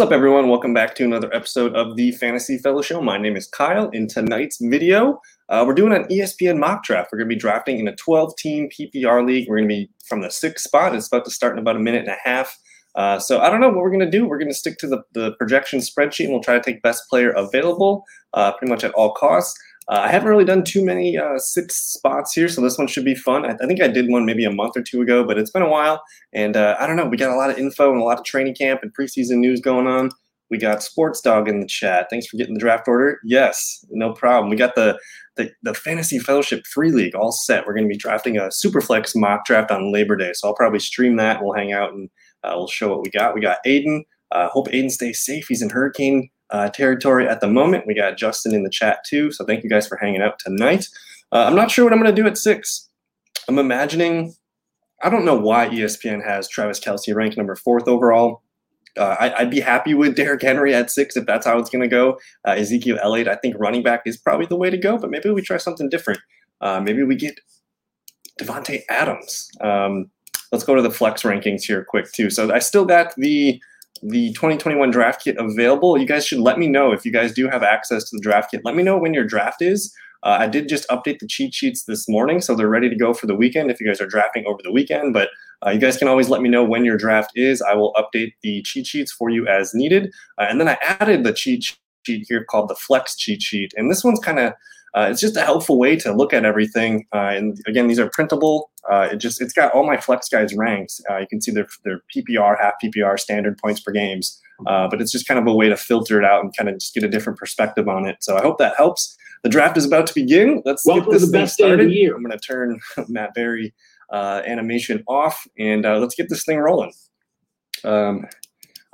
What's up, everyone? Welcome back to another episode of the Fantasy Fellow Show. My name is Kyle. In tonight's video, uh, we're doing an ESPN mock draft. We're going to be drafting in a 12 team PPR league. We're going to be from the sixth spot. It's about to start in about a minute and a half. Uh, so I don't know what we're going to do. We're going to stick to the, the projection spreadsheet and we'll try to take best player available uh, pretty much at all costs. Uh, I haven't really done too many uh, six spots here, so this one should be fun. I, I, think I did one maybe a month or two ago, but it's been a while. And uh, I don't know, we got a lot of info and a lot of training camp and preseason news going on. We got Sports Dog in the chat. Thanks for getting the draft order. Yes, no problem. We got the the, the Fantasy Fellowship Free League all set. We're going to be drafting a Superflex mock draft on Labor Day, so I'll probably stream that. We'll hang out and uh, we'll show what we got. We got Aiden. Uh, hope Aiden stays safe. He's in hurricane uh, territory at the moment. We got Justin in the chat too. So thank you guys for hanging out tonight. Uh, I'm not sure what I'm going to do at six. I'm imagining, I don't know why ESPN has Travis Kelce ranked number fourth overall. Uh, I, would be happy with Derrick Henry at six if that's how it's going to go. Uh, Ezekiel Elliott, I think running back is probably the way to go, but maybe we try something different. Uh, maybe we get Davante Adams. Um, let's go to the flex rankings here quick too. So I still got the the 2021 draft kit available. You guys should let me know if you guys do have access to the draft kit. Let me know when your draft is. Uh, I did just update the cheat sheets this morning, so they're ready to go for the weekend if you guys are drafting over the weekend. But uh, you guys can always let me know when your draft is. I will update the cheat sheets for you as needed. Uh, and then I added the cheat sheet here called the Flex cheat sheet. And this one's kind of uh, it's just a helpful way to look at everything. Uh, and again, these are printable. Uh, it just it's got all my flex guys ranked. Uh, you can see their their PPR, half PPR, standard points per games. Uh, but it's just kind of a way to filter it out and kind of just get a different perspective on it. So I hope that helps. The draft is about to begin. Let's Welcome get this thing started. Day of the year. I'm going to turn Matt Berry uh, animation off and let's get this thing rolling. Um,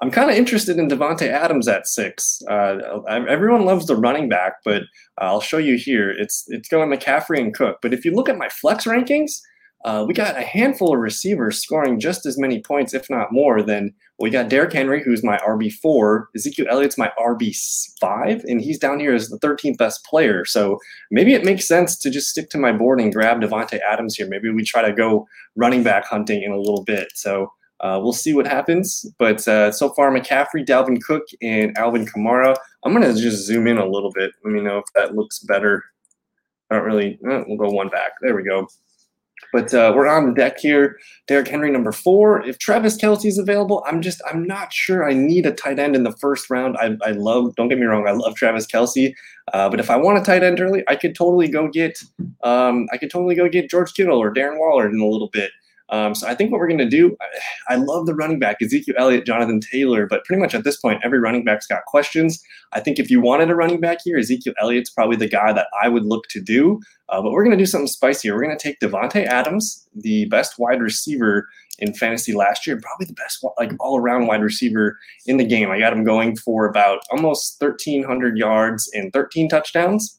I'm kind of interested in Davante Adams at six. Uh, everyone loves the running back, but I'll show you here. It's it's going McCaffrey and Cook. But if you look at my flex rankings, uh, we got a handful of receivers scoring just as many points, if not more, than we got Derrick Henry, who's my RB four. Ezekiel Elliott's my RB five, and he's down here as the 13th best player. So maybe it makes sense to just stick to my board and grab Davante Adams here. Maybe we try to go running back hunting in a little bit. So uh, we'll see what happens. But uh, so far, McCaffrey, Dalvin Cook, and Alvin Kamara. I'm going to just zoom in a little bit. Let me know if that looks better. I don't really, eh, we'll go one back. There we go. But uh, we're on the deck here. Derrick Henry, number four. If Travis Kelce is available, I'm just, I'm not sure I need a tight end in the first round. I, I love, don't get me wrong, I love Travis Kelce. Uh, but if I want a tight end early, I could totally go get, um, I could totally go get George Kittle or Darren Waller in a little bit. Um, so I think what we're going to do, I, I, love the running back, Ezekiel Elliott, Jonathan Taylor, but pretty much at this point, every running back's got questions. I think if you wanted a running back here, Ezekiel Elliott's probably the guy that I would look to do. Uh, but we're going to do something spicier. We're going to take Davante Adams, the best wide receiver in fantasy last year, probably the best like all around wide receiver in the game. I got him going for about almost 1,300 yards and 13 touchdowns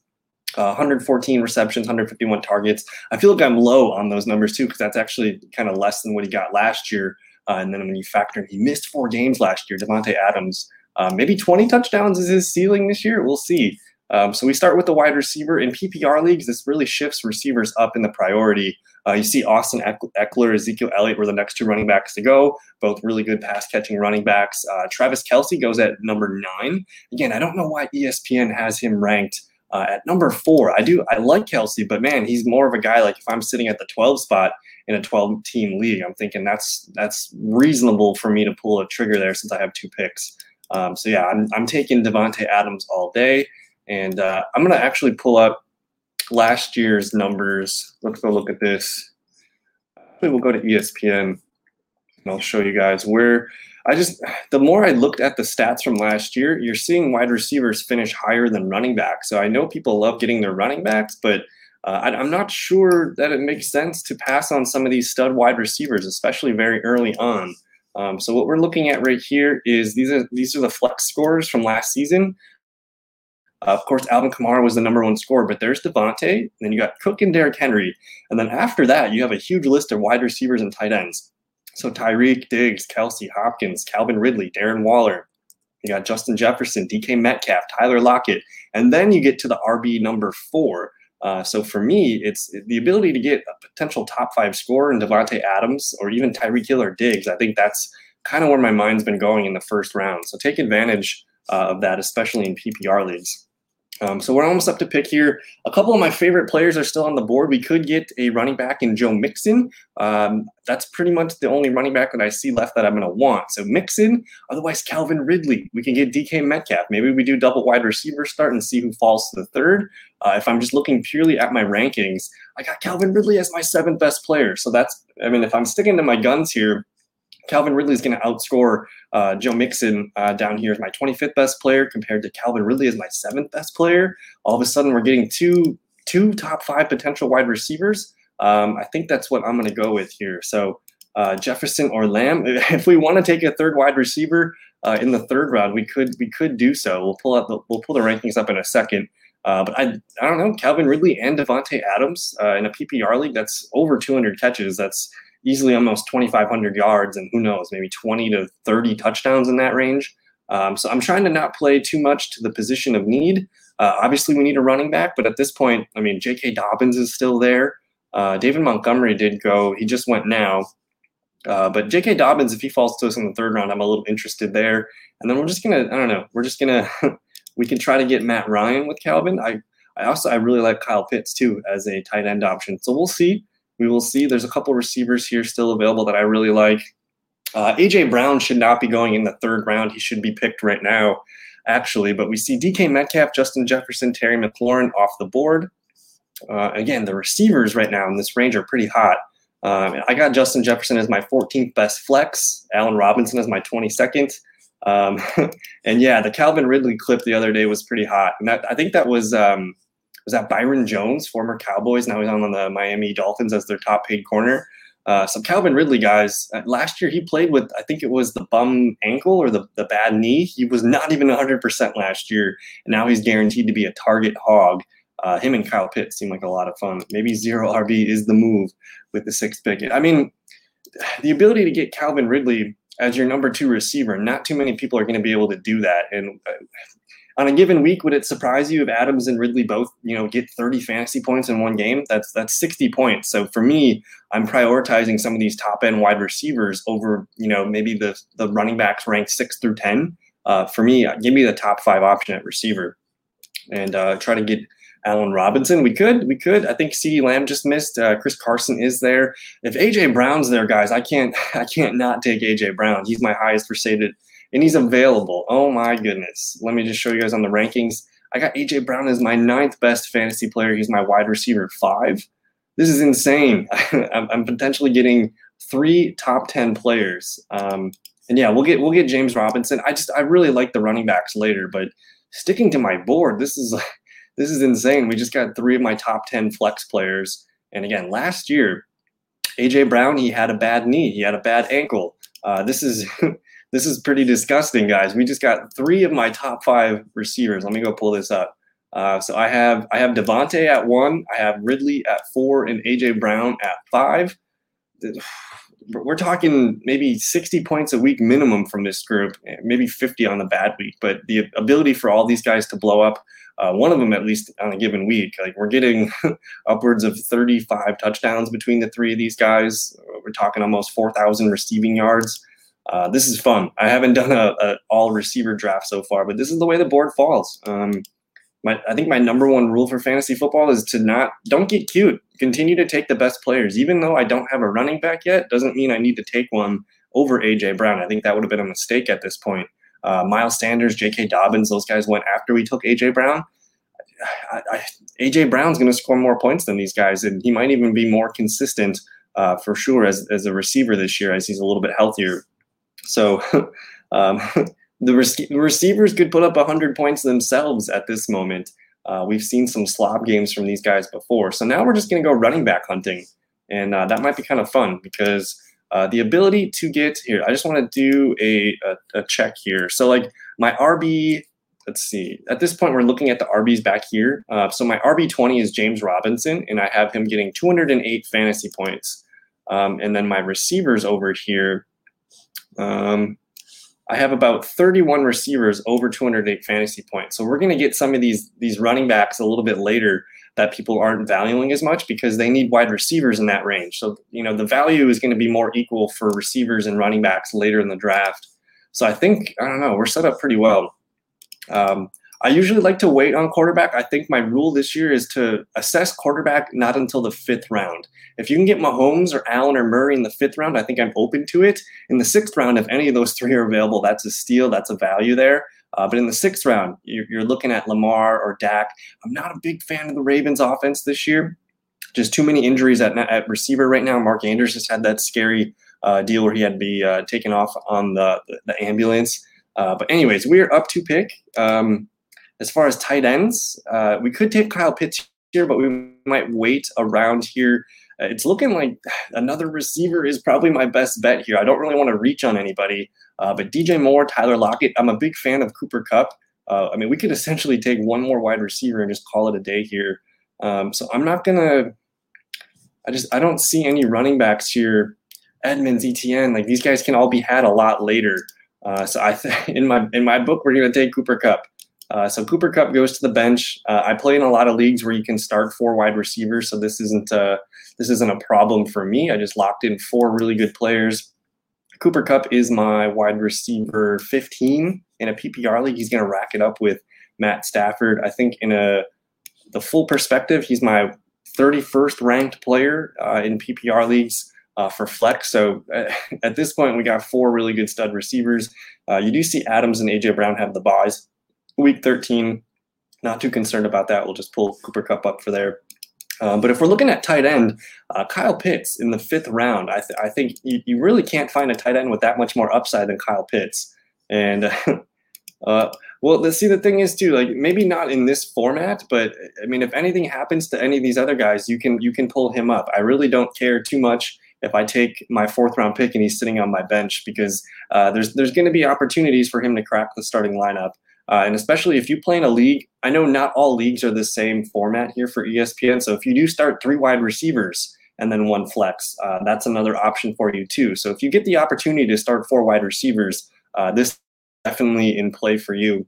uh, 114 receptions, 151 targets. I feel like I'm low on those numbers too, because that's actually kind of less than what he got last year. Uh, and then when you factor in, he missed four games last year. Davante Adams, uh, maybe 20 touchdowns is his ceiling this year. We'll see. Um, so we start with the wide receiver in PPR leagues. This really shifts receivers up in the priority. Uh, you see Austin Ekeler, Ezekiel Elliott were the next two running backs to go, both really good pass catching running backs. Uh, Travis Kelce goes at number nine. Again, I don't know why ESPN has him ranked uh, at number four, I do I like Kelce, but man, he's more of a guy like if I'm sitting at the 12 spot in a 12 team league, I'm thinking that's that's reasonable for me to pull a trigger there since I have two picks. Um, so yeah, I'm I'm taking Davante Adams all day, and uh, I'm gonna actually pull up last year's numbers. Let's go look at this. We'll go to ESPN, and I'll show you guys where I just the more I looked at the stats from last year, you're seeing wide receivers finish higher than running backs. So I know people love getting their running backs, but uh, I, am not sure that it makes sense to pass on some of these stud wide receivers, especially very early on. Um, so what we're looking at right here is these are these are the flex scores from last season. Uh, of course, Alvin Kamara was the number one scorer, but there's Davante, then you got Cook and Derrick Henry, and then after that, you have a huge list of wide receivers and tight ends. So Tyreek, Diggs, Kelce Hopkins, Calvin Ridley, Darren Waller. You got Justin Jefferson, DK Metcalf, Tyler Lockett, and then you get to the RB number four. Uh, so for me, it's the ability to get a potential top five scorer in Davante Adams or even Tyreek Hill or Diggs. I think that's kind of where my mind's been going in the first round. So take advantage uh, of that, especially in PPR leagues. Um, so we're almost up to pick here. A couple of my favorite players are still on the board. We could get a running back in Joe Mixon. Um, that's pretty much the only running back that I see left that I'm going to want. So Mixon, otherwise Calvin Ridley. We can get DK Metcalf. Maybe we do double wide receiver start and see who falls to the third. Uh, if I'm just looking purely at my rankings, I got Calvin Ridley as my seventh best player. So that's, I mean, if I'm sticking to my guns here, Calvin Ridley is going to outscore uh, Joe Mixon uh, down here as my 25th best player compared to Calvin Ridley as my seventh best player. All of a sudden, we're getting two two top five potential wide receivers. Um, I think that's what I'm going to go with here. So uh, Jefferson or Lamb. If we want to take a third wide receiver uh, in the third round, we could we could do so. We'll pull up the, we'll pull the rankings up in a second. Uh, but I I don't know Calvin Ridley and Davante Adams uh, in a PPR league. That's over 200 catches. That's easily almost 2,500 yards and who knows, maybe 20 to 30 touchdowns in that range. Um, so I'm trying to not play too much to the position of need. Uh, obviously, we need a running back, but at this point, I mean, J.K. Dobbins is still there. Uh, David Montgomery did go; he just went now. Uh, but J.K. Dobbins, if he falls to us in the third round, I'm a little interested there. And then we're just gonna, I don't know, we're just gonna, we can try to get Matt Ryan with Calvin. I, I also I really like Kyle Pitts too as a tight end option. So we'll see we will see. There's a couple receivers here still available that I really like. Uh, AJ Brown should not be going in the third round. He should be picked right now, actually. But we see DK Metcalf, Justin Jefferson, Terry McLaurin off the board. Uh, again, the receivers right now in this range are pretty hot. Um, I got Justin Jefferson as my 14th best flex, Allen Robinson as my 22nd. Um, and yeah, the Calvin Ridley clip the other day was pretty hot. And that, I think that was um, was that Byron Jones, former Cowboys. Now he's on the Miami Dolphins as their top paid corner. Uh, some Calvin Ridley guys. Uh, last year he played with, I think it was the bum ankle or the, the bad knee. He was not even 100% last year. And now he's guaranteed to be a target hog. Uh, him and Kyle Pitts seem like a lot of fun. Maybe zero RB is the move with the sixth pick. I mean, the ability to get Calvin Ridley as your number two receiver, not too many people are going to be able to do that. And uh, on a given week, would it surprise you if Adams and Ridley both, you know, get 30 fantasy points in one game? That's that's 60 points. So for me, I'm prioritizing some of these top end wide receivers over, you know, maybe the the running backs ranked six through 10. Uh, for me, give me the top five option at receiver, and uh, try to get Allen Robinson. We could, we could. I think CeeDee Lamb just missed. Uh, Chris Carson is there. If AJ Brown's there, guys, I can't, I can't not take AJ Brown. He's my highest rated and he's available. Oh my goodness. Let me just show you guys on the rankings. I got AJ Brown as my ninth best fantasy player. He's my wide receiver five. This is insane. I'm, potentially getting three top ten players. Um, and yeah, we'll get we'll get James Robinson. I just I really like the running backs later, but sticking to my board, this is this is insane. We just got three of my top ten flex players. And again, last year, AJ Brown he had a bad knee, he had a bad ankle. Uh, this is this is pretty disgusting, guys. We just got three of my top five receivers. Let me go pull this up. Uh, so I have I have Davante at one, I have Ridley at four, and AJ Brown at five. We're talking maybe 60 points a week minimum from this group, maybe 50 on the bad week. But the ability for all these guys to blow up, uh, one of them at least on a given week, like we're getting upwards of 35 touchdowns between the three of these guys. We're talking almost 4,000 receiving yards. Uh, this is fun. I haven't done a, a, all receiver draft so far, but this is the way the board falls. Um, my, I think my number one rule for fantasy football is to not don't get cute. Continue to take the best players. Even though I don't have a running back yet, doesn't mean I need to take one over AJ Brown. I think that would have been a mistake at this point. Uh, Miles Sanders, J.K. Dobbins, those guys went after we took AJ Brown. I, I, AJ Brown's going to score more points than these guys, and he might even be more consistent uh, for sure as, as a receiver this year, as he's a little bit healthier so um, the, rec- receivers could put up 100 points themselves at this moment. Uh, we've seen some slob games from these guys before. So now we're just going to go running back hunting. And uh, that might be kind of fun because uh, the ability to get here, I just want to do a, a, a, check here. So, like my RB, let's see, at this point, we're looking at the RBs back here. Uh, so, my RB20 is James Robinson, and I have him getting 208 fantasy points. Um, and then my receivers over here, um, I have about 31 receivers over 208 fantasy points. So we're going to get some of these these running backs a little bit later. that people aren't valuing as much because they need wide receivers in that range. So, you know, the value is going to be more equal for receivers and running backs later in the draft. So I think, I don't know, we're set up pretty well. Um, I usually like to wait on quarterback. I think my rule this year is to assess quarterback not until the fifth round. If you can get Mahomes or Allen or Murray in the fifth round, I think I'm open to it. In the sixth round, if any of those three are available, that's a steal. That's a value there. Uh, but in the sixth round, you're, you're looking at Lamar or Dak. I'm not a big fan of the Ravens offense this year. Just too many injuries at, at receiver right now. Mark Andrews just had that scary uh, deal where he had to be uh, taken off on the, the, the ambulance. Uh, but anyways, we're up to pick. Um, as far as tight ends, uh, we could take Kyle Pitts here, but we might wait around here. Uh, it's looking like another receiver is probably my best bet here. I don't really want to reach on anybody, uh, but DJ Moore, Tyler Lockett, I'm a big fan of Cooper Kupp. Uh, I mean, we could essentially take one more wide receiver and just call it a day here. Um, so I'm not gonna. I just I don't see any running backs here. Edmonds, Etienne, like these guys can all be had a lot later. Uh, so I think in my in my book we're gonna take Cooper Kupp. Uh, so Cooper Kupp goes to the bench. Uh, I play in a lot of leagues where you can start four wide receivers, so this isn't a, uh, this isn't a problem for me. I just locked in four really good players. Cooper Kupp is my wide receiver 15 in a PPR league. He's going to rack it up with Matt Stafford. I think in a the full perspective, he's my 31st ranked player uh, in PPR leagues. Uh, for flex. So uh, at this point, we got four really good stud receivers. Uh, you do see Adams and AJ Brown have the buys week 13. Not too concerned about that. We'll just pull Cooper Kupp up for there. Um, but if we're looking at tight end, uh, Kyle Pitts in the fifth round, I, th- I think you, you, really can't find a tight end with that much more upside than Kyle Pitts. And uh, well, let's see. The thing is too, like maybe not in this format, but I mean, if anything happens to any of these other guys, you can you can pull him up. I really don't care too much if I take my fourth round pick and he's sitting on my bench because uh, there's there's going to be opportunities for him to crack the starting lineup. Uh, and especially if you play in a league, I know not all leagues are the same format here for ESPN. So if you do start three wide receivers and then one flex, uh, that's another option for you too. So if you get the opportunity to start four wide receivers, uh, this definitely in play for you.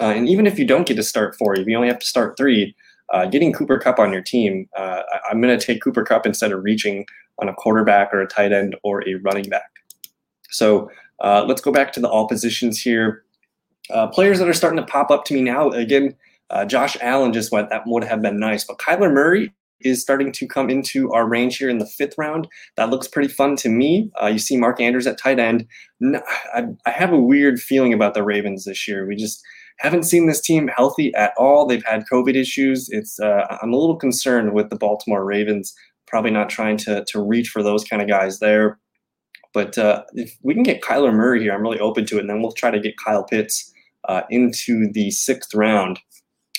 Uh, and even if you don't get to start four, if you only have to start three, uh, getting Cooper Kupp on your team, uh, I- am going to take Cooper Kupp instead of reaching on a quarterback or a tight end or a running back. So let's go back to the all positions here. Uh, players that are starting to pop up to me now, again, uh, Josh Allen just went. That would have been nice. But Kyler Murray is starting to come into our range here in the fifth round. That looks pretty fun to me. Uh, you see Mark Andrews at tight end. No, I, I, have a weird feeling about the Ravens this year. We just haven't seen this team healthy at all. They've had COVID issues. It's uh, I'm a little concerned with the Baltimore Ravens. Probably not trying to to reach for those kind of guys there. But uh, if we can get Kyler Murray here, I'm really open to it. And then we'll try to get Kyle Pitts uh, into the sixth round.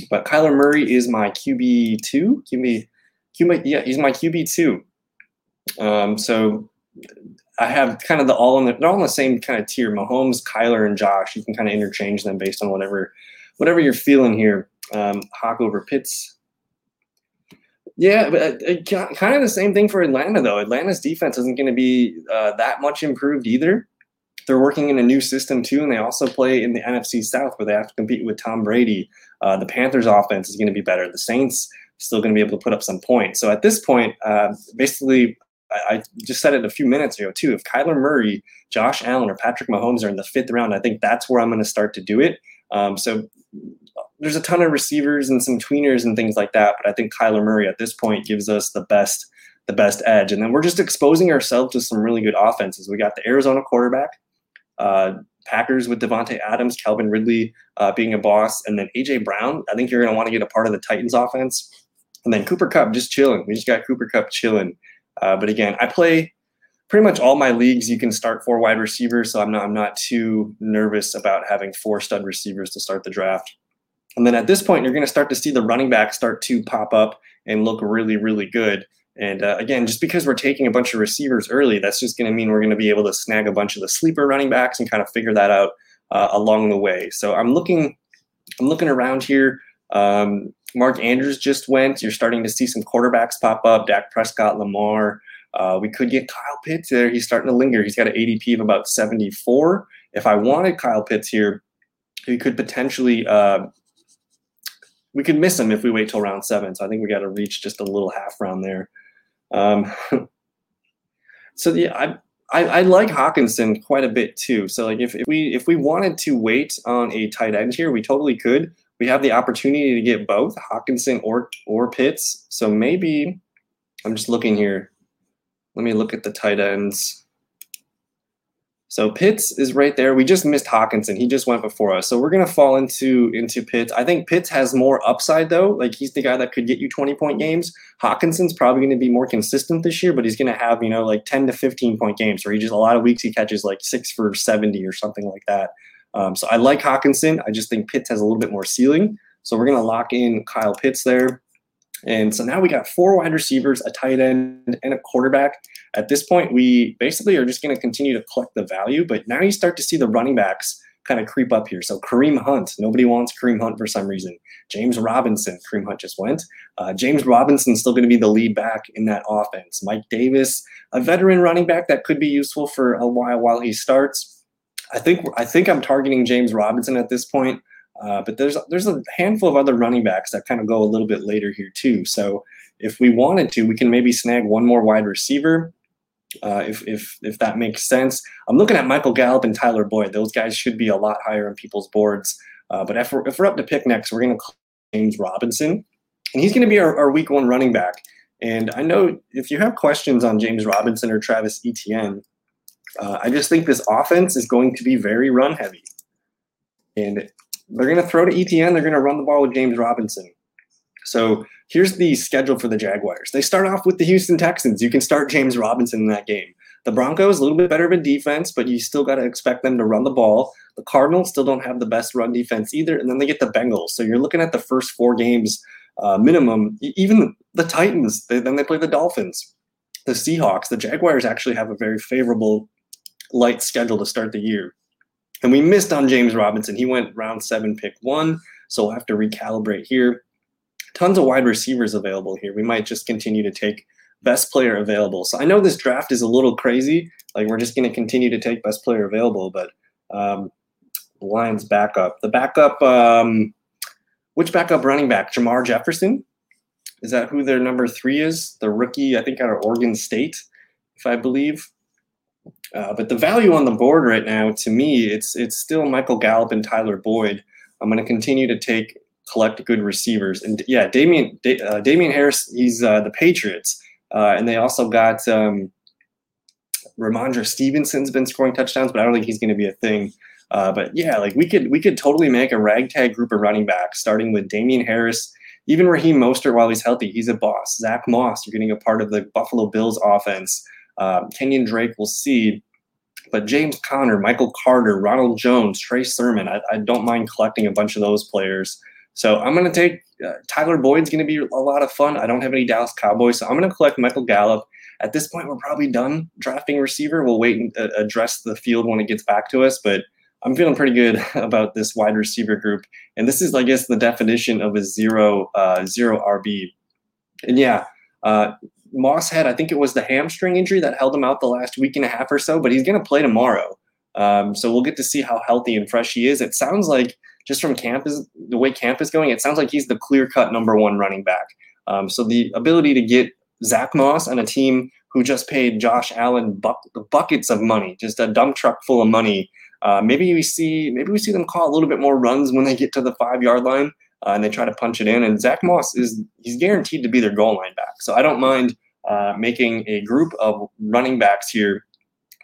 But Kyler Murray is my QB two. QB, QB, yeah, he's my QB two. Um, so I have kind of the all in the they're all in the same kind of tier. Mahomes, Kyler, and Josh. You can kind of interchange them based on whatever whatever you're feeling here. Um, Hawk over Pitts. Yeah, but uh, kind of the same thing for Atlanta though. Atlanta's defense isn't going to be uh, that much improved either they're working in a new system too, and they also play in the NFC South where they have to compete with Tom Brady. Uh, the Panthers' offense is going to be better. The Saints still going to be able to put up some points. So at this point, uh, basically, I, I, just said it a few minutes ago too. If Kyler Murray, Josh Allen, or Patrick Mahomes are in the fifth round, I think that's where I'm going to start to do it. Um, so there's a ton of receivers and some tweeners and things like that, but I think Kyler Murray at this point gives us the best the best edge. And then we're just exposing ourselves to some really good offenses. We got the Arizona quarterback uh, Packers with Davante Adams, Calvin Ridley uh, being a boss, and then AJ Brown. I think you're going to want to get a part of the Titans offense, and then Cooper Kupp just chilling. We just got Cooper Kupp chilling. Uh, but again, I play pretty much all my leagues. You can start four wide receivers, so I'm not I'm not too nervous about having four stud receivers to start the draft. And then at this point, you're going to start to see the running back start to pop up and look really really good. And uh, again, just because we're taking a bunch of receivers early, that's just going to mean we're going to be able to snag a bunch of the sleeper running backs and kind of figure that out uh, along the way. So I'm looking, I'm looking around here. Um, Mark Andrews just went. You're starting to see some quarterbacks pop up. Dak Prescott, Lamar. Uh, we could get Kyle Pitts there. He's starting to linger. He's got an ADP of about 74. If I wanted Kyle Pitts here, he could potentially uh, we could miss him if we wait till round seven. So I think we got to reach just a little half round there. Um, so the I, I, I like Hockenson quite a bit too. So like if, if we if we wanted to wait on a tight end here, we totally could. We have the opportunity to get both Hockenson or or Pitts. So maybe I'm just looking here. Let me look at the tight ends. So Pitts is right there. We just missed Hockenson. He just went before us. So we're gonna fall into into Pitts. I think Pitts has more upside though. Like he's the guy that could get you 20 point games. Hockenson's probably gonna be more consistent this year, but he's gonna have, you know, like 10 to 15 point games where he just a lot of weeks he catches like six for 70 or something like that. Um, so I like Hockenson. I just think Pitts has a little bit more ceiling. So we're gonna lock in Kyle Pitts there. And so now we got four wide receivers, a tight end, and a quarterback. At this point, we basically are just going to continue to collect the value. But now you start to see the running backs kind of creep up here. So Kareem Hunt, nobody wants Kareem Hunt for some reason. James Robinson, Kareem Hunt just went. Uh, James Robinson's still going to be the lead back in that offense. Mike Davis, a veteran running back that could be useful for a while while he starts. I think I think I'm targeting James Robinson at this point. Uh, but there's there's a handful of other running backs that kind of go a little bit later here too. So if we wanted to, we can maybe snag one more wide receiver. Uh, if if if that makes sense, I'm looking at Michael Gallup and Tyler Boyd. Those guys should be a lot higher on people's boards. Uh, but if we're, if we're up to pick next, we're going to call James Robinson, and he's going to be our, our week one running back. And I know if you have questions on James Robinson or Travis Etienne, uh, I just think this offense is going to be very run heavy. And they're going to throw to Etienne. They're going to run the ball with James Robinson. So here's the schedule for the Jaguars. They start off with the Houston Texans. You can start James Robinson in that game. The Broncos, a little bit better of a defense, but you still got to expect them to run the ball. The Cardinals still don't have the best run defense either. And then they get the Bengals. So you're looking at the first four games uh, minimum. Even the Titans, they, then they play the Dolphins, the Seahawks. The Jaguars actually have a very favorable light schedule to start the year. And we missed on James Robinson. He went round seven, pick one. So we'll have to recalibrate here. Tons of wide receivers available here. We might just continue to take best player available. So I know this draft is a little crazy. Like we're just going to continue to take best player available, but um, Lions backup. The backup, um, which backup running back? Jermar Jefferson? Is that who their number three is? The rookie, I think, out of Oregon State, if I believe. Uh, but the value on the board right now, to me, it's it's still Michael Gallup and Tyler Boyd. I'm going to continue to take collect good receivers, and yeah, Damien uh, Damien Harris, he's uh, the Patriots, uh, and they also got um, Rhamondre Stevenson's been scoring touchdowns, but I don't think he's going to be a thing. Uh, but yeah, like we could we could totally make a ragtag group of running backs, starting with Damien Harris, even Raheem Mostert while he's healthy. He's a boss. Zach Moss, you're getting a part of the Buffalo Bills offense. Um, Kenyan Drake, we'll see. But James Conner, Michael Carter, Ronald Jones, Trey Sermon, I, I don't mind collecting a bunch of those players. So I'm going to take uh, Tyler Boyd's going to be a lot of fun. I don't have any Dallas Cowboys, so I'm going to collect Michael Gallup. At this point, we're probably done drafting receiver. We'll wait and uh, address the field when it gets back to us, but I'm feeling pretty good about this wide receiver group. And this is, I guess, the definition of a zero uh, zero RB. And yeah, uh, Moss had, I think it was the hamstring injury that held him out the last week and a half or so, but he's going to play tomorrow. Um, so we'll get to see how healthy and fresh he is. It sounds like just from camp is the way camp is going, it sounds like he's the clear cut number one running back. Um, so the ability to get Zach Moss on a team who just paid Josh Allen buck- buckets of money, just a dump truck full of money. Uh, maybe we see maybe we see them call a little bit more runs when they get to the five yard line uh, and they try to punch it in. And Zach Moss is he's guaranteed to be their goal line back. So I don't mind uh, making a group of running backs here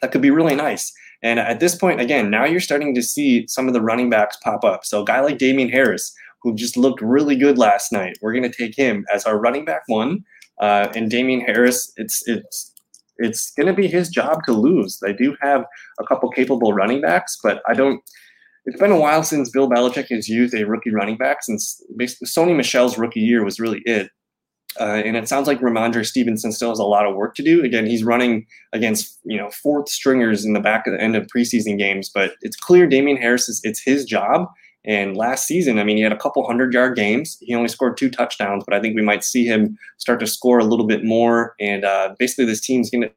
that could be really nice. And at this point, again, now you're starting to see some of the running backs pop up. So a guy like Damien Harris, who just looked really good last night, we're going to take him as our running back one. Uh, and Damien Harris, it's it's it's going to be his job to lose. They do have a couple capable running backs, but I don't it's been a while since Bill Belichick has used a rookie running back since Sony Michel's rookie year was really it. Uh, and it sounds like Rhamondre Stevenson still has a lot of work to do. Again, he's running against you know fourth stringers in the back of the end of preseason games, but it's clear Damien Harris is it's his job. And last season, I mean, he had a couple hundred yard games. He only scored two touchdowns, but I think we might see him start to score a little bit more. And uh, basically, this team's going to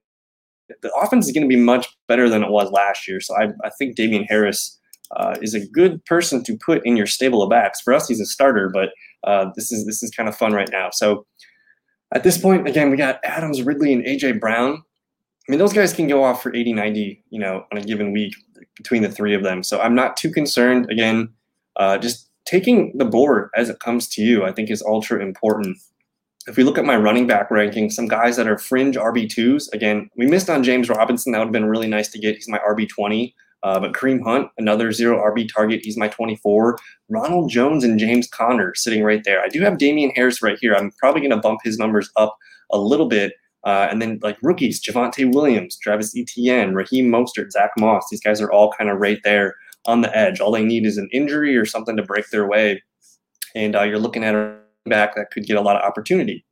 the offense is going to be much better than it was last year. So I, I think Damien Harris uh, is a good person to put in your stable of backs. For us, he's a starter, but uh, this is this is kind of fun right now. So at this point, again, we got Adams, Ridley, and AJ Brown. I mean, those guys can go off for 80, 90, you know, on a given week between the three of them. So I'm not too concerned. Again, uh, just taking the board as it comes to you, I think is ultra important. If we look at my running back ranking, some guys that are fringe RB2s, again, we missed on James Robinson. That would have been really nice to get. He's my RB20. Uh, but Kareem Hunt, another zero RB target. He's my 24. Ronald Jones and James Conner sitting right there. I do have Damien Harris right here. I'm probably going to bump his numbers up a little bit. Uh, and then like rookies, Javonte Williams, Travis Etienne, Raheem Mostert, Zach Moss. These guys are all kind of right there on the edge. All they need is an injury or something to break their way. And uh, you're looking at a back that could get a lot of opportunity.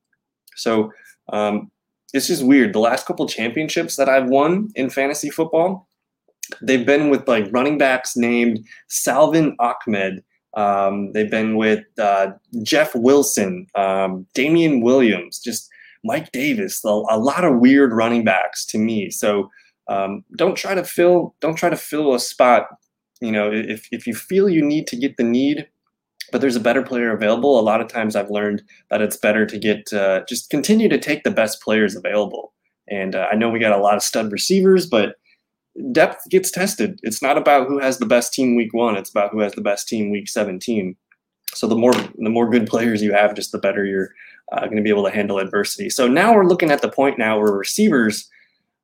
So um, it's just weird. The last couple championships that I've won in fantasy football, they've been with like running backs named Salvon Ahmed. Um, they've been with uh, Jeff Wilson, um, Damien Williams, just Mike Davis. A, a, lot of weird running backs to me. So um, don't try to fill don't try to fill a spot. You know, if if you feel you need to get the need, but there's a better player available. A lot of times I've learned that it's better to get uh, just continue to take the best players available. And uh, I know we got a lot of stud receivers, but depth gets tested. It's not about who has the best team week one. It's about who has the best team week 17. So the more the more good players you have, just the better you're uh, going to be able to handle adversity. So now we're looking at the point now where receivers.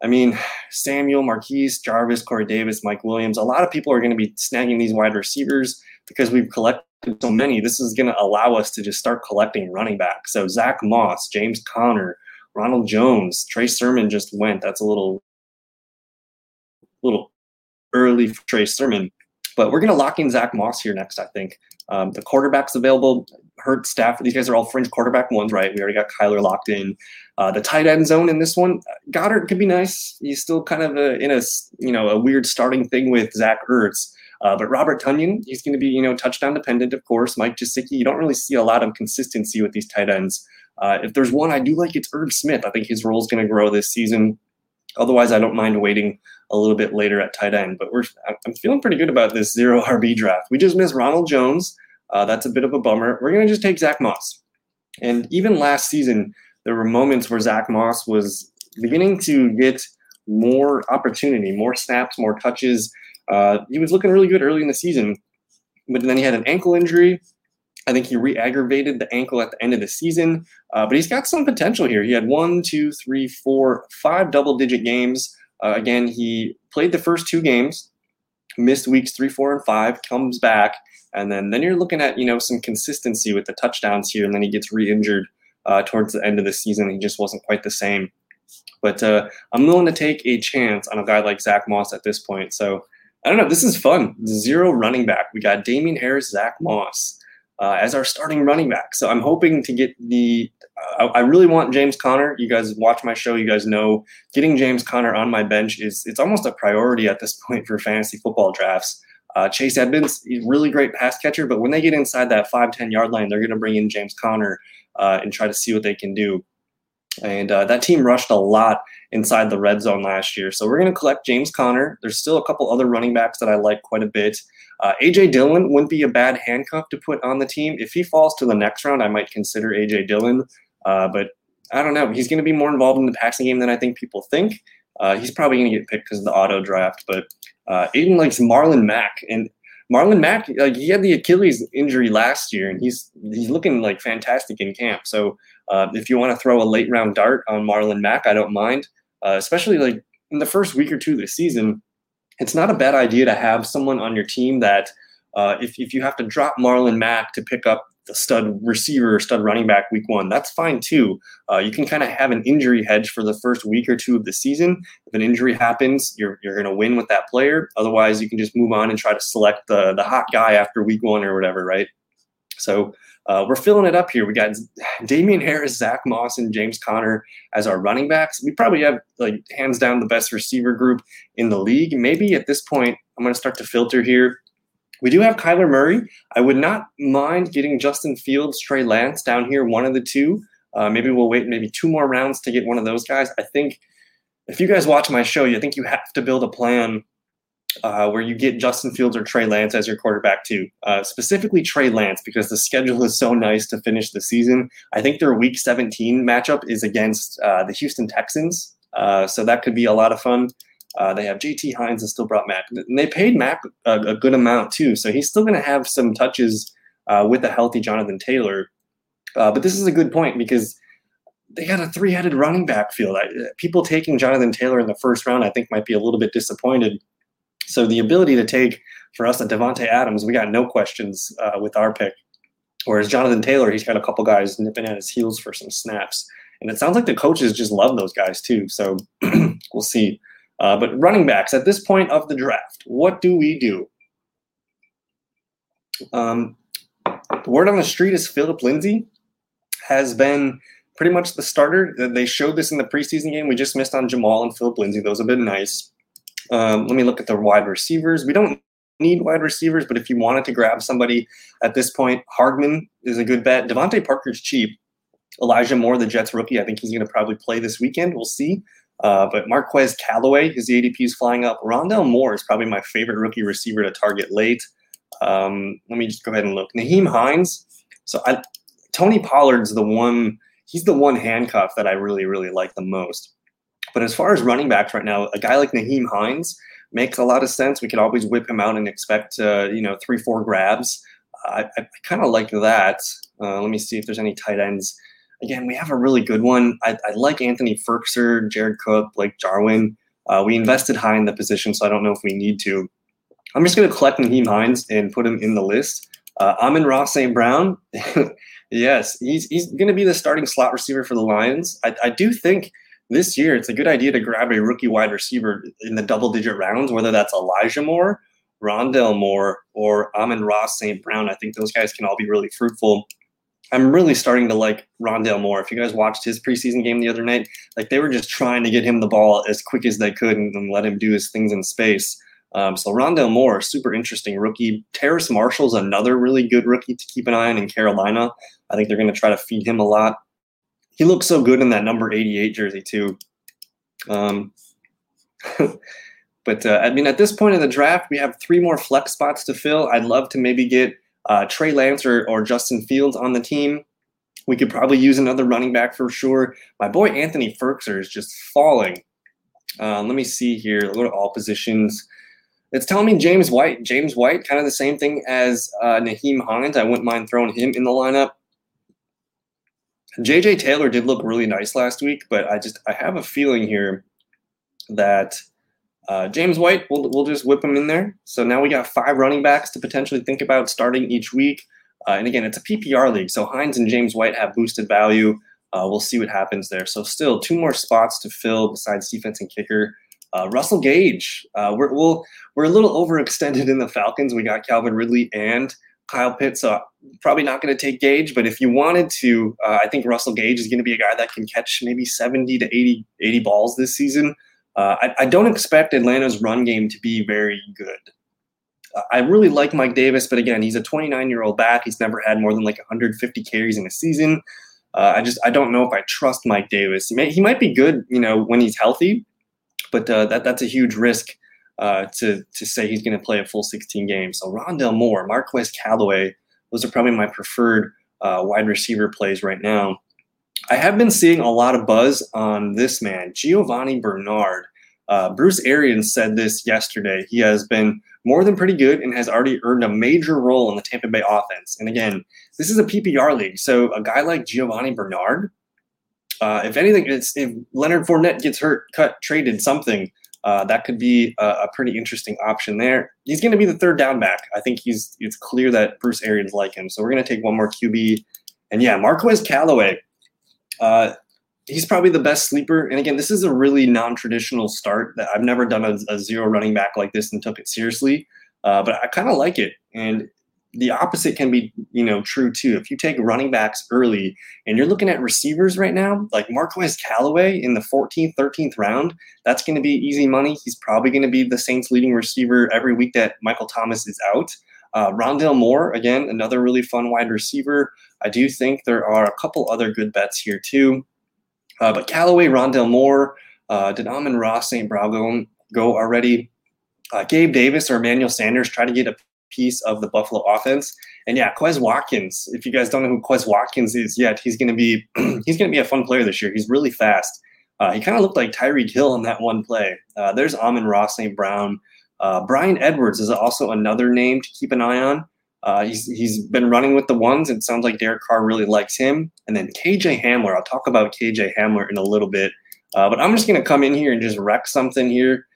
I mean, Samuel, Marquise, Jarvis, Corey Davis, Mike Williams. A lot of people are going to be snagging these wide receivers because we've collected so many. This is going to allow us to just start collecting running backs. So Zach Moss, James Conner, Ronald Jones, Trey Sermon just went. That's a little little early for Trey Sermon. But we're going to lock in Zach Moss here next, I think. Um, the quarterbacks available, Hurt Stafford. These guys are all fringe quarterback ones, right? We already got Kyler locked in. Uh, the tight end zone in this one, Goedert could be nice. He's still kind of a, in a you know a weird starting thing with Zach Ertz. Uh, but Robert Tonyan, he's going to be you know touchdown dependent, of course. Mike Gesicki, you don't really see a lot of consistency with these tight ends. Uh, if there's one I do like, it's Irv Smith. I think his role is going to grow this season. Otherwise, I don't mind waiting a little bit later at tight end. But we're I'm feeling pretty good about this zero RB draft. We just missed Ronald Jones. Uh, that's a bit of a bummer. We're going to just take Zach Moss. And even last season, there were moments where Zach Moss was beginning to get more opportunity, more snaps, more touches. Uh, he was looking really good early in the season, but then he had an ankle injury. I think he re-aggravated the ankle at the end of the season, uh, but he's got some potential here. He had one, two, three, four, five double-digit games. Uh, again, he played the first two games, missed weeks three, four, and five, comes back, and then then you're looking at you know some consistency with the touchdowns here, and then he gets re-injured uh, towards the end of the season. He just wasn't quite the same. But uh, I'm willing to take a chance on a guy like Zach Moss at this point. So I don't know. This is fun. Zero running back. We got Damien Harris, Zach Moss uh, as our starting running back. So I'm hoping to get the. Uh, I really want James Conner. You guys watch my show. You guys know getting James Conner on my bench is it's almost a priority at this point for fantasy football drafts. Uh, Chase Edmonds, really great pass catcher, but when they get inside that 5 10 yard line, they're going to bring in James Conner uh, and try to see what they can do. And uh, that team rushed a lot inside the red zone last year. So we're going to collect James Conner. There's still a couple other running backs that I like quite a bit. Uh, AJ Dillon wouldn't be a bad handcuff to put on the team. If he falls to the next round, I might consider AJ Dillon. Uh, but I don't know. He's going to be more involved in the passing game than I think people think. Uh, he's probably going to get picked because of the auto draft. But uh, Aiden likes Marlon Mack, and Marlon Mack, like he had the Achilles injury last year, and he's he's looking like fantastic in camp. So uh, if you want to throw a late round dart on Marlon Mack, I don't mind. Uh, especially like in the first week or two of the season, it's not a bad idea to have someone on your team that uh, if if you have to drop Marlon Mack to pick up the stud receiver, or stud running back week one, that's fine too. Uh, you can kind of have an injury hedge for the first week or two of the season. If an injury happens, you're, you're going to win with that player. Otherwise, you can just move on and try to select the, the hot guy after week one or whatever, right? So uh, we're filling it up here. We got Damien Harris, Zach Moss, and James Conner as our running backs. We probably have like hands down the best receiver group in the league. Maybe at this point, I'm going to start to filter here. We do have Kyler Murray. I would not mind getting Justin Fields, Trey Lance down here, one of the two. Uh, maybe we'll wait maybe two more rounds to get one of those guys. I think if you guys watch my show, you think you have to build a plan uh, where you get Justin Fields or Trey Lance as your quarterback too. Uh, specifically Trey Lance because the schedule is so nice to finish the season. I think their Week 17 matchup is against uh, the Houston Texans, uh, so that could be a lot of fun. Uh, they have JT Hines and still brought Mack. And they paid Mack a, a good amount too, so he's still going to have some touches uh, with a healthy Jonathan Taylor. but this is a good point because they got a three-headed running back field. I, people taking Jonathan Taylor in the first round, I think, might be a little bit disappointed so the ability to take for us a Davante Adams, we got no questions uh, with our pick. Whereas Jonathan Taylor, he's got a couple guys nipping at his heels for some snaps, and it sounds like the coaches just love those guys too. So we'll see. Uh, but running backs at this point of the draft, what do we do? Um, the word on the street is Philip Lindsay has been pretty much the starter. They showed this in the preseason game. We just missed on Jamal and Philip Lindsay. Those have been nice. Um, let me look at the wide receivers. We don't need wide receivers, but if you wanted to grab somebody at this point, Hardman is a good bet. DeVante Parker's cheap. Elijah Moore, the Jets rookie, I think he's going to probably play this weekend. We'll see. Uh, but Marquez Callaway, his ADP is flying up. Rondale Moore is probably my favorite rookie receiver to target late. Um, let me just go ahead and look. Nyheim Hines. So I, Tony Pollard's the one. He's the one handcuff that I really, really like the most. But as far as running backs right now, a guy like Nyheim Hines makes a lot of sense. We could always whip him out and expect, uh, you know, three, four grabs. I, I kind of like that. Uh, let me see if there's any tight ends. Again, we have a really good one. I, I like Anthony Firkser, Jared Cook, Blake Jarwin. Uh, we invested high in the position, so I don't know if we need to. I'm just going to collect Nyheim Hines and put him in the list. Uh, Amon-Ra St. Brown, yes, he's, he's going to be the starting slot receiver for the Lions. I, I do think – this year it's a good idea to grab a rookie wide receiver in the double digit rounds, whether that's Elijah Moore, Rondale Moore, or Amon-Ra St. Brown. I think those guys can all be really fruitful. I'm really starting to like Rondale Moore. If you guys watched his preseason game the other night, like they were just trying to get him the ball as quick as they could and, and let him do his things in space. Um, so Rondale Moore, super interesting rookie. Terrace Marshall's another really good rookie to keep an eye on in Carolina. I think they're going to try to feed him a lot he looks so good in that number 88 jersey too. Um, but uh, I mean, at this point in the draft, we have three more flex spots to fill. I'd love to maybe get uh, Trey Lance or, or Justin Fields on the team. We could probably use another running back for sure. My boy Anthony Firkser is just falling. Uh, let me see here. Go to all positions. It's telling me James White. James White, kind of the same thing as uh, Nyheim Hines. I wouldn't mind throwing him in the lineup. JJ Taylor did look really nice last week, but I just I have a feeling here that uh, James White we'll we'll just whip him in there. So now we got five running backs to potentially think about starting each week. Uh, and again, it's a PPR league, so Hines and James White have boosted value. Uh, we'll see what happens there. So still two more spots to fill besides defense and kicker. Uh, Russell Gage, uh, we're we'll, we're a little overextended in the Falcons. We got Calvin Ridley and Kyle Pitts. So probably not going to take Gage, but if you wanted to, uh, I think Russell Gage is going to be a guy that can catch maybe 70 to 80, 80 balls this season. Uh, I, I, don't expect Atlanta's run game to be very good. Uh, I really like Mike Davis, but again, he's a 29 year old back. He's never had more than like 150 carries in a season. Uh, I just I don't know if I trust Mike Davis. He, may, he might be good, you know, when he's healthy, but uh, that that's a huge risk uh, to to say he's going to play a full 16 games. So Rondale Moore, Marquez Callaway, those are probably my preferred uh, wide receiver plays right now. I have been seeing a lot of buzz on this man, Giovani Bernard. Uh, Bruce Arians said this yesterday. He has been more than pretty good and has already earned a major role in the Tampa Bay offense. And again, this is a PPR league, so a guy like Giovani Bernard, uh, if anything, if Leonard Fournette gets hurt, cut, traded, something, uh, that could be a, a, pretty interesting option there. He's going to be the third down back. I think he's it's clear that Bruce Arians like him. So we're going to take one more QB. And yeah, Marquez Callaway. Uh, he's probably the best sleeper. And again, this is a really non-traditional start that I've never done a, a zero running back like this and took it seriously. Uh, but I kind of like it. And the opposite can be, you know, true too. If you take running backs early and you're looking at receivers right now, like Marquez Callaway in the 14th, 13th round, that's going to be easy money. He's probably going to be the Saints leading receiver every week that Michael Thomas is out. Uh, Rondale Moore, again, another really fun wide receiver. I do think there are a couple other good bets here too. Uh, but Callaway, Rondale Moore, uh, did Amon-Ra St. Brown go already? uh, Gabe Davis or Emmanuel Sanders try to get a piece of the Buffalo offense. And yeah, Quez Watkins. If you guys don't know who Quez Watkins is yet, he's going to be he's going to be a fun player this year. He's really fast. Uh, he kind of looked like Tyreek Hill in that one play. Uh, there's Amon-Ra, St. Brown. Uh, Bryan Edwards is also another name to keep an eye on. Uh, he's he's been running with the ones. It sounds like Derek Carr really likes him. And then KJ Hamler. I'll talk about KJ Hamler in a little bit. Uh, but I'm just going to come in here and just wreck something here.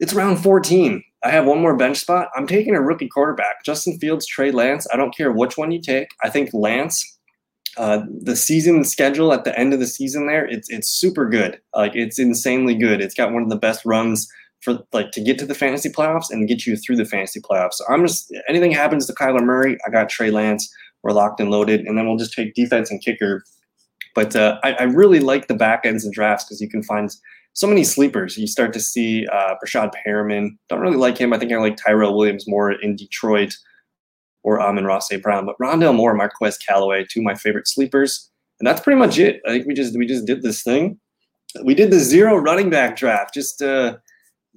It's round 14. I have one more bench spot. I'm taking a rookie quarterback, Justin Fields, Trey Lance. I don't care which one you take. I think Lance, uh, the season schedule at the end of the season there, it's it's super good. Like it's insanely good. It's got one of the best runs for like to get to the fantasy playoffs and get you through the fantasy playoffs. So I'm just anything happens to Kyler Murray, I got Trey Lance. We're locked and loaded, and then we'll just take defense and kicker. But uh, I, I really like the back ends of drafts because you can find so many sleepers. You start to see uh, Breshad Perriman. Don't really like him. I think I like Tyrell Williams more in Detroit or Amon-Ra St. Brown. But Rondale Moore, Marquez Callaway, two of my favorite sleepers. And that's pretty much it. I think we just we just did this thing. We did the zero running back draft. Just uh,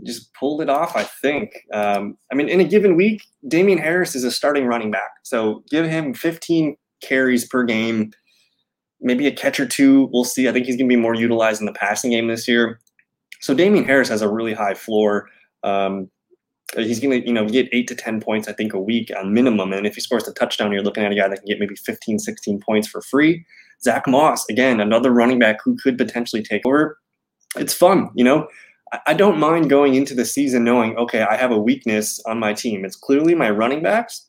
just pulled it off. I think. Um, I mean, in a given week, Damien Harris is a starting running back, so give him 15 carries per game, maybe a catch or two. We'll see. I think he's going to be more utilized in the passing game this year. So Damien Harris has a really high floor. Um, he's going to, you know, get eight to 10 points, I think, a week on minimum. And if he scores a touchdown, you're looking at a guy that can get maybe 15, 16 points for free. Zach Moss, again, another running back who could potentially take over. It's fun, you know. I don't mind going into the season knowing, okay, I have a weakness on my team. It's clearly my running backs.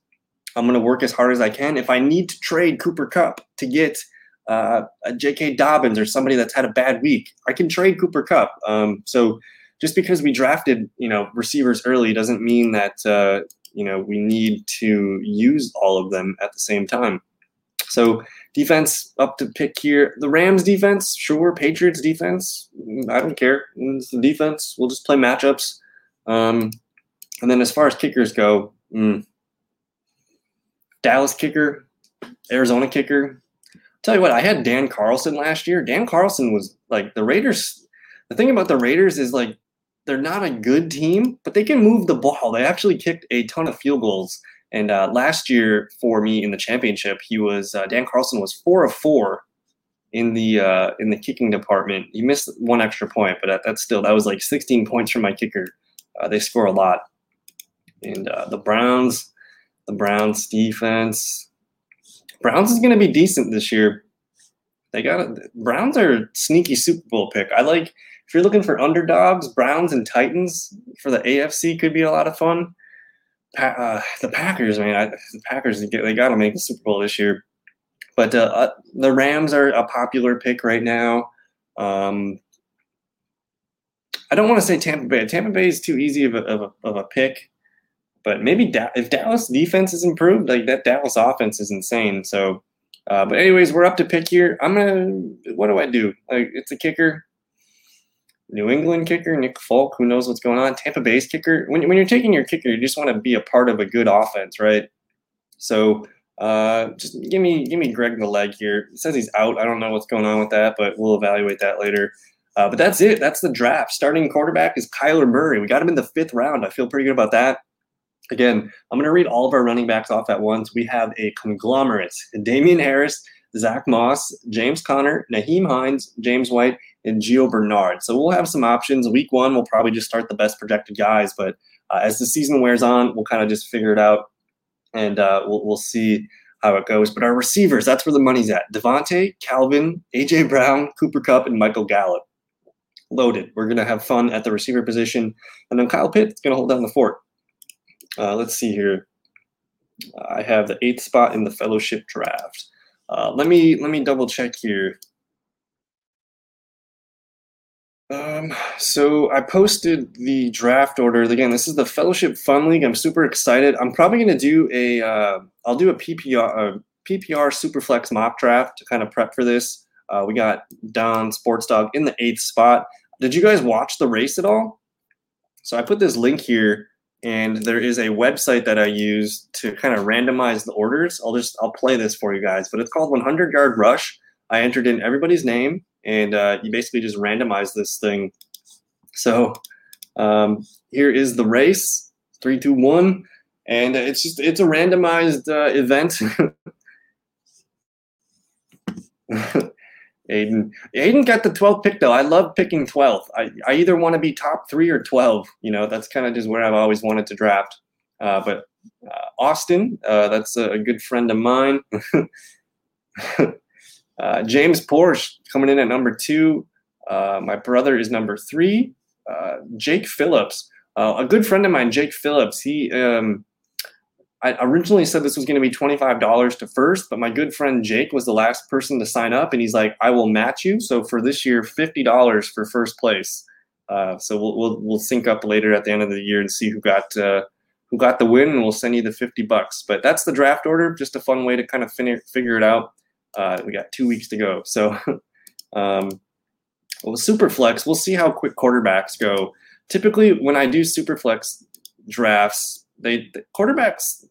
I'm going to work as hard as I can. If I need to trade Cooper Kupp to get uh, a J.K. Dobbins or somebody that's had a bad week. I can trade Cooper Kupp. Um, so just because we drafted, you know, receivers early doesn't mean that uh, you know we need to use all of them at the same time. So defense up to pick here. The Rams defense, sure. Patriots defense, mm, I don't care. It's the defense. We'll just play matchups. Um, and then as far as kickers go, mm, Dallas kicker, Arizona kicker, tell you what, I had Dan Carlson last year. Dan Carlson was like the Raiders. The thing about the Raiders is like they're not a good team, but they can move the ball. They actually kicked a ton of field goals. And uh, last year for me in the championship, he was uh, Dan Carlson was four of four in the uh, in the kicking department. He missed one extra point, but that, that's still that was like 16 points from my kicker. Uh, they score a lot. And uh, the Browns, the Browns defense, Browns is going to be decent this year. They got it. Browns are sneaky Super Bowl pick. I like if you're looking for underdogs, Browns and Titans for the AFC could be a lot of fun. Pa- uh, the Packers, man, I, the Packers they got to make the Super Bowl this year. But uh, uh, the Rams are a popular pick right now. Um, I don't want to say Tampa Bay. Tampa Bay is too easy of a, of a, of a pick. But maybe da- if Dallas defense is improved, like that Dallas offense is insane. So, uh, but anyways, we're up to pick here. I'm gonna. What do I do? Like it's a kicker. New England kicker, Nick Folk, who knows what's going on? Tampa Bay's kicker. When, when you're taking your kicker, you just want to be a part of a good offense, right? So uh, just give me give me Greg the leg here. Says he's out. I don't know what's going on with that, but we'll evaluate that later. Uh, but that's it. That's the draft. Starting quarterback is Kyler Murray. We got him in the fifth round. I feel pretty good about that. Again, I'm going to read all of our running backs off at once. We have a conglomerate Damien Harris, Zach Moss, James Conner, Nyheim Hines, James White, and Gio Bernard. So we'll have some options. Week one, we'll probably just start the best projected guys, but uh, as the season wears on, we'll kind of just figure it out and uh, we'll, we'll see how it goes. But our receivers, that's where the money's at. Davante, Calvin, AJ Brown, Cooper Kupp, and Michael Gallup. Loaded. We're going to have fun at the receiver position. And then Kyle Pitts is going to hold down the fort. Uh, let's see here. I have the eighth spot in the fellowship draft. Uh, let me let me double check here. Um, so I posted the draft order again. This is the Fellowship Fun League. I'm super excited. I'm probably going to do a. Uh, I'll do a PPR a PPR Superflex mock draft to kind of prep for this. Uh, we got Don Sports Dog in the eighth spot. Did you guys watch the race at all? So I put this link here and there is a website that I use to kind of randomize the orders. I'll just I'll play this for you guys, but it's called 100 Yard Rush. I entered in everybody's name, and uh, you basically just randomize this thing. So Um, here is the race, three, two, one, and it's just it's a randomized uh, event. Aiden, Aiden got the 12th pick though. I love picking 12th. I, I either want to be top three or 12. You know, that's kind of just where I've always wanted to draft. Uh, but uh, Austin, uh, that's a, good friend of mine. Uh, James Porsche coming in at number two. Uh, my brother is number three. Uh, Jake Phillips, a good friend of mine, Jake Phillips. He um, I originally said this was going to be $25 to first, but my good friend Jake was the last person to sign up, and he's like, "I will match you." So for this year, $50 for first place. Uh, so we'll, we'll we'll sync up later at the end of the year and see who got uh, who got the win, and we'll send you the 50 bucks. But that's the draft order. Just a fun way to kind of fin- figure it out. Uh, we got two weeks to go, so um, well, Superflex, we'll see how quick quarterbacks go. Typically, when I do Superflex drafts, they the quarterbacks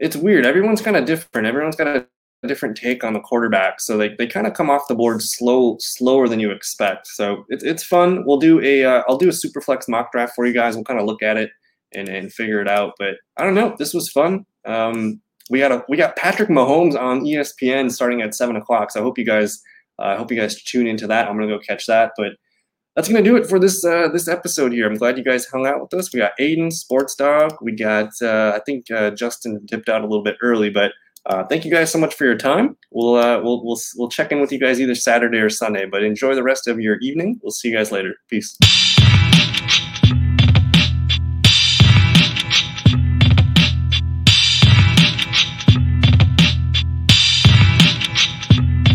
it's weird. Everyone's kind of different. Everyone's got a different take on the quarterback, so they, they kind of come off the board slow slower than you expect. So it's it's fun. We'll do a uh, do a super flex mock draft for you guys. We'll kind of look at it and and figure it out. But I don't know. This was fun. Um, we got a we got Patrick Mahomes on ESPN starting at seven o'clock. So I hope you guys uh, I hope you guys tune into that. I'm gonna go catch that. But that's gonna do it for this uh, this episode here. I'm glad you guys hung out with us. We got Aiden, Sports Dog. We got uh, I think uh, Justin dipped out a little bit early, but uh, thank you guys so much for your time. We'll uh, we'll we'll we'll check in with you guys either Saturday or Sunday. But enjoy the rest of your evening. We'll see you guys later. Peace.